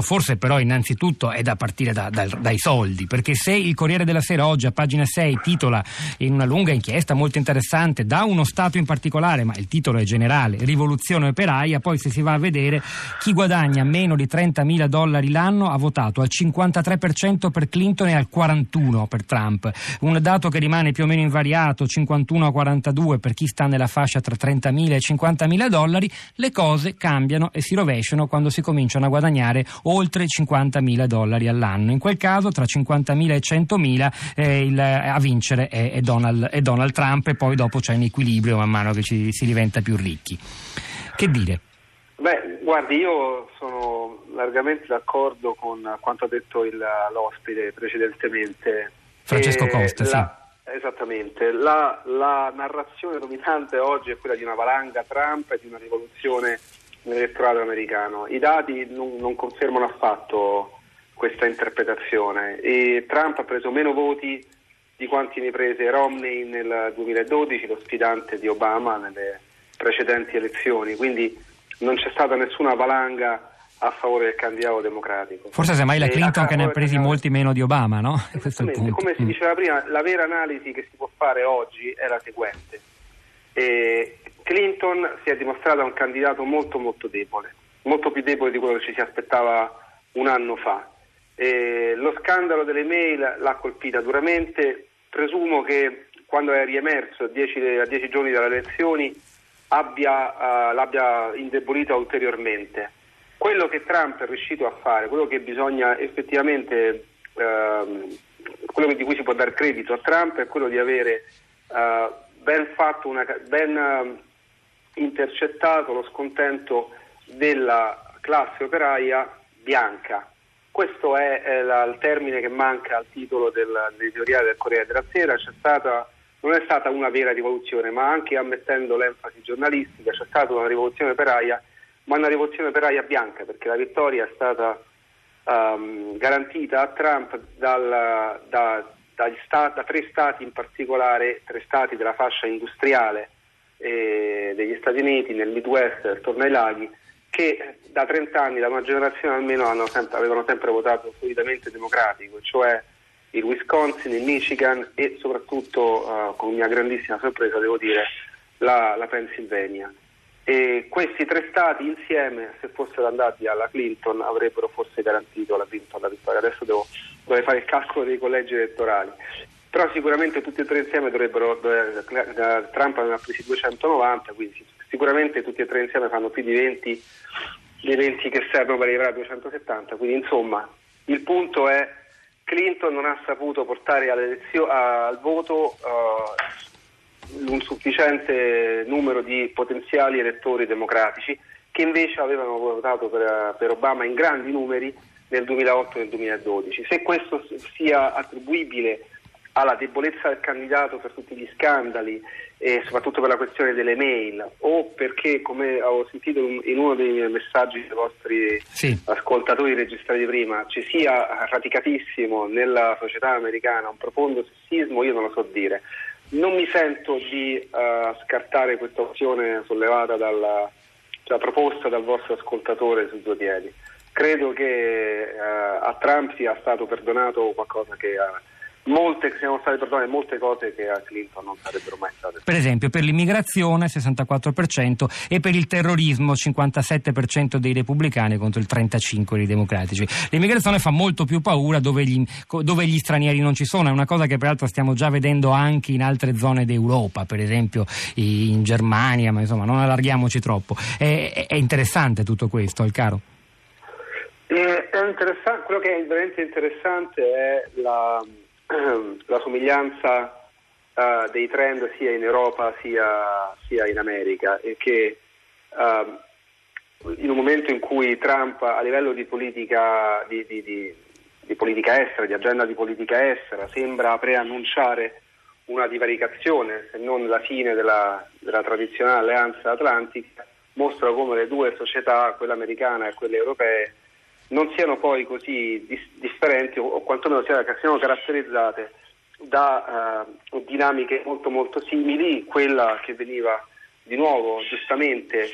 Forse però innanzitutto è da partire da- dal- dai soldi, perché se il Corriere della Sera oggi a pagina 6 titola in una lunga inchiesta molto interessante da uno Stato in particolare, ma il titolo è generale, rivoluzione operaia, poi se si va a vedere chi guadagna meno di 30.000 dollari l'anno ha votato al 53% per Clinton e al 41% per Trump, un dato che rimane più o meno invariato, 51 a 42 per chi sta nella fascia tra 30.000 e 50.000 dollari, le cose cambiano e si rovesciano quando si cominciano a guadagnare oltre 50.000 dollari all'anno. In quel caso tra 50.000 e 100.000 eh, il- a vincere è, è Donald, è Donald Trump e poi dopo c'è un equilibrio man mano che ci- si diventa più ricchi. Che dire? Beh, guardi, io sono largamente d'accordo con quanto ha detto il- l'ospite precedentemente. Francesco E Costa, sì. la- Esattamente. La, la narrazione dominante oggi è quella di una valanga Trump e di una rivoluzione nell'elettorato americano. I dati non, non confermano affatto questa interpretazione e Trump ha preso meno voti di quanti ne prese Romney nel 2012, lo sfidante di Obama nelle precedenti elezioni, quindi non c'è stata nessuna valanga a favore del candidato democratico. Forse semmai la E Clinton che ne ha presi molti meno di Obama, no? Come si Mm. diceva prima, la vera analisi che si può fare oggi è la seguente. Eh, Clinton si è dimostrata un candidato molto molto debole, molto più debole di quello che ci si aspettava un anno fa. Eh, lo scandalo delle mail l'ha colpita duramente, presumo che quando è riemerso a dieci, a dieci giorni dalle elezioni abbia, eh, l'abbia indebolita ulteriormente. Quello che Trump è riuscito a fare, quello che bisogna effettivamente, ehm, quello di cui si può dare credito a Trump è quello di avere eh, ben fatto, una, ben intercettato lo scontento della classe operaia bianca. Questo è, eh, la- il termine che manca al titolo del, dell'editoriale del Corriere della Sera. Stata, non è stata una vera rivoluzione, ma anche ammettendo l'enfasi giornalistica, c'è stata una rivoluzione operaia, ma una rivoluzione operaia bianca, perché la vittoria è stata ehm, garantita a Trump dal- da, sta- da tre stati in particolare, tre stati della fascia industriale eh, degli Stati Uniti, nel Midwest, attorno ai laghi, che da 30 anni, da una generazione almeno, sempre- avevano sempre votato solidamente democratico, cioè il Wisconsin, il Michigan e soprattutto, eh, con mia grandissima sorpresa, devo dire, la, la Pennsylvania. E questi tre stati insieme, se fossero andati alla Clinton, avrebbero forse garantito alla Clinton la vittoria. Adesso devo, dovrei fare il calcolo dei collegi elettorali. Però sicuramente tutti e tre insieme dovrebbero, eh, Trump ne ha presi 290, quindi sic- sicuramente tutti e tre insieme fanno più di 20, dei 20 che servono per arrivare a 270. Quindi insomma il punto è Clinton non ha saputo portare al voto eh, un sufficiente numero di potenziali elettori democratici che invece avevano votato per, per Obama in grandi numeri nel 2008 e nel 2012. Se questo sia attribuibile alla debolezza del candidato per tutti gli scandali e soprattutto per la questione delle mail o perché, come ho sentito in uno dei messaggi dei vostri Sì. ascoltatori registrati prima, ci sia radicatissimo nella società americana un profondo sessismo, io non lo so dire. Non mi sento di eh, scartare questa opzione sollevata dalla, cioè, proposta dal vostro ascoltatore su due piedi. Credo che eh, a Trump sia stato perdonato qualcosa che a molte, siano state perdonate molte cose che a Clinton non sarebbero mai state. Per esempio per l'immigrazione 64% e per il terrorismo 57% dei repubblicani contro il 35% dei democratici. L'immigrazione fa molto più paura dove gli, dove gli stranieri non ci sono, è una cosa che peraltro stiamo già vedendo anche in altre zone d'Europa, per esempio in Germania, ma insomma non allarghiamoci troppo. È, è interessante tutto questo, il caro? Eh, è interessante, quello che è veramente interessante è la, la somiglianza eh, dei trend sia in Europa sia, sia in America e che eh, in un momento in cui Trump a livello di politica, di, di- di- di politica estera, di agenda di politica estera, sembra preannunciare una divaricazione, se non la fine della, della tradizionale alleanza atlantica, mostra come le due società, quella americana e quelle europee, non siano poi così dis- differenti o, o quantomeno siano caratterizzate da uh, dinamiche molto molto simili, quella che veniva di nuovo giustamente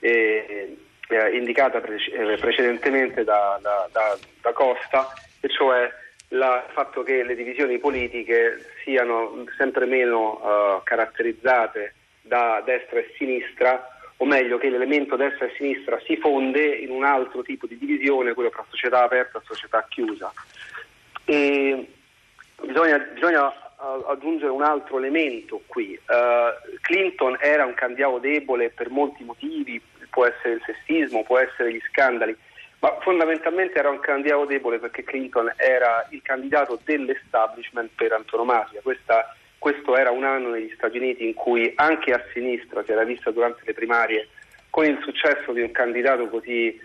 eh, eh, indicata pre- eh, precedentemente da, da, da, da, Costa, e cioè il fatto che le divisioni politiche siano sempre meno uh, caratterizzate da destra e sinistra, o meglio che l'elemento destra e sinistra si fonde in un altro tipo di divisione, quello tra società aperta e società chiusa. E bisogna, bisogna aggiungere un altro elemento qui. Uh, Clinton era un candidato debole per molti motivi, può essere il sessismo, può essere gli scandali, ma fondamentalmente era un candidato debole perché Clinton era il candidato dell'establishment per antonomasia. Questa, questo era un anno negli Stati Uniti in cui anche a sinistra si era vista durante le primarie con il successo di un candidato così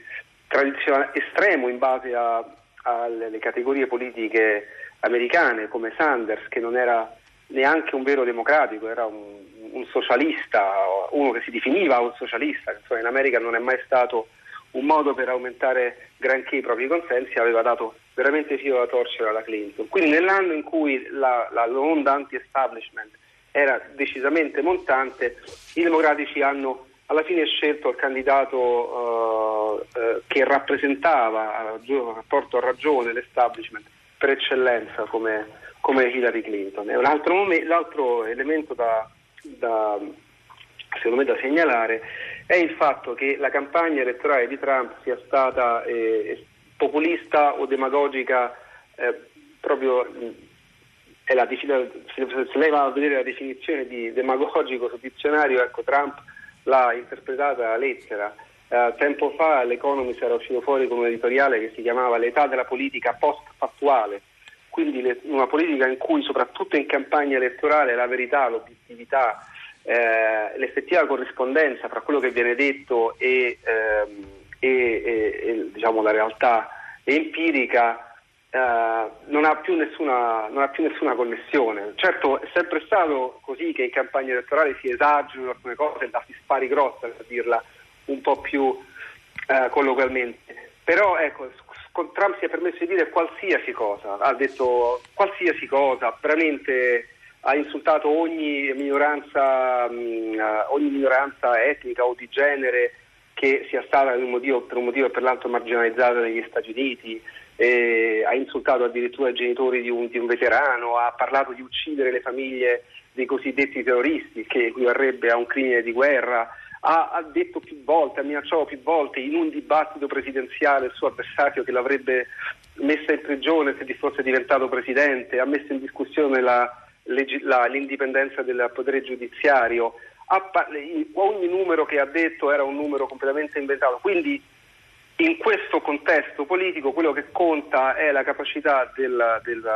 estremo in base alle categorie politiche americane come Sanders che non era neanche un vero democratico, era un, un socialista, uno che si definiva un socialista, insomma in America non è mai stato un modo per aumentare granché i propri consensi, aveva dato veramente filo da torcere alla Clinton. Quindi nell'anno in cui la, la l'onda anti-establishment era decisamente montante, i democratici hanno alla fine scelto il candidato uh, uh, che rappresentava, a rapporto a ragione, l'establishment per eccellenza come, come Hillary Clinton. E un altro, l'altro elemento da, da, secondo me da segnalare è il fatto che la campagna elettorale di Trump sia stata eh, populista o demagogica eh, proprio la, se lei va a vedere la definizione di demagogico sul dizionario, ecco Trump l'ha interpretata a lettera. Uh, tempo fa l'Economist era uscito fuori con un editoriale che si chiamava L'età della politica post-fattuale, quindi le, una politica in cui soprattutto in campagna elettorale la verità, l'obiettività, eh, l'effettiva corrispondenza tra quello che viene detto e, ehm, e, e, e diciamo, la realtà empirica eh, non, ha nessuna, non, ha più nessuna, connessione. Certo è sempre stato così che in campagna elettorale si esagerano alcune cose la si spari grossa per dirla un po' più eh, colloquialmente. Però ecco, Trump si è permesso di dire qualsiasi cosa, ha detto qualsiasi cosa, veramente ha insultato ogni minoranza, mh, mm, ogni minoranza etnica o di genere che sia stata un motivo, per un motivo o per l'altro marginalizzata negli Stati Uniti, eh, ha insultato addirittura i genitori di un, di un, veterano, ha parlato di uccidere le famiglie dei cosiddetti terroristi, che equivarrebbe a un crimine di guerra, ha, ha, detto più volte, ha minacciato più volte in un dibattito presidenziale il suo avversario che l'avrebbe messa in prigione se fosse diventato presidente, ha messo in discussione la, la, l'indipendenza del potere giudiziario, ogni numero che ha detto era un numero completamente inventato, quindi in questo contesto politico quello che conta è la capacità del, del,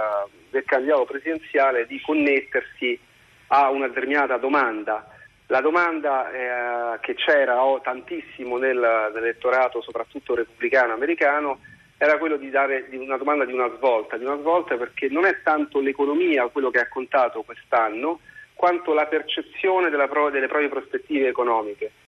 del candidato presidenziale di connettersi a una determinata domanda la domanda eh, che c'era oh, tantissimo nel, nell'elettorato, soprattutto repubblicano americano, era quello di dare di una domanda di una svolta, di una svolta perché non è tanto l'economia quello che ha contato quest'anno, quanto la percezione pro, delle proprie prospettive economiche.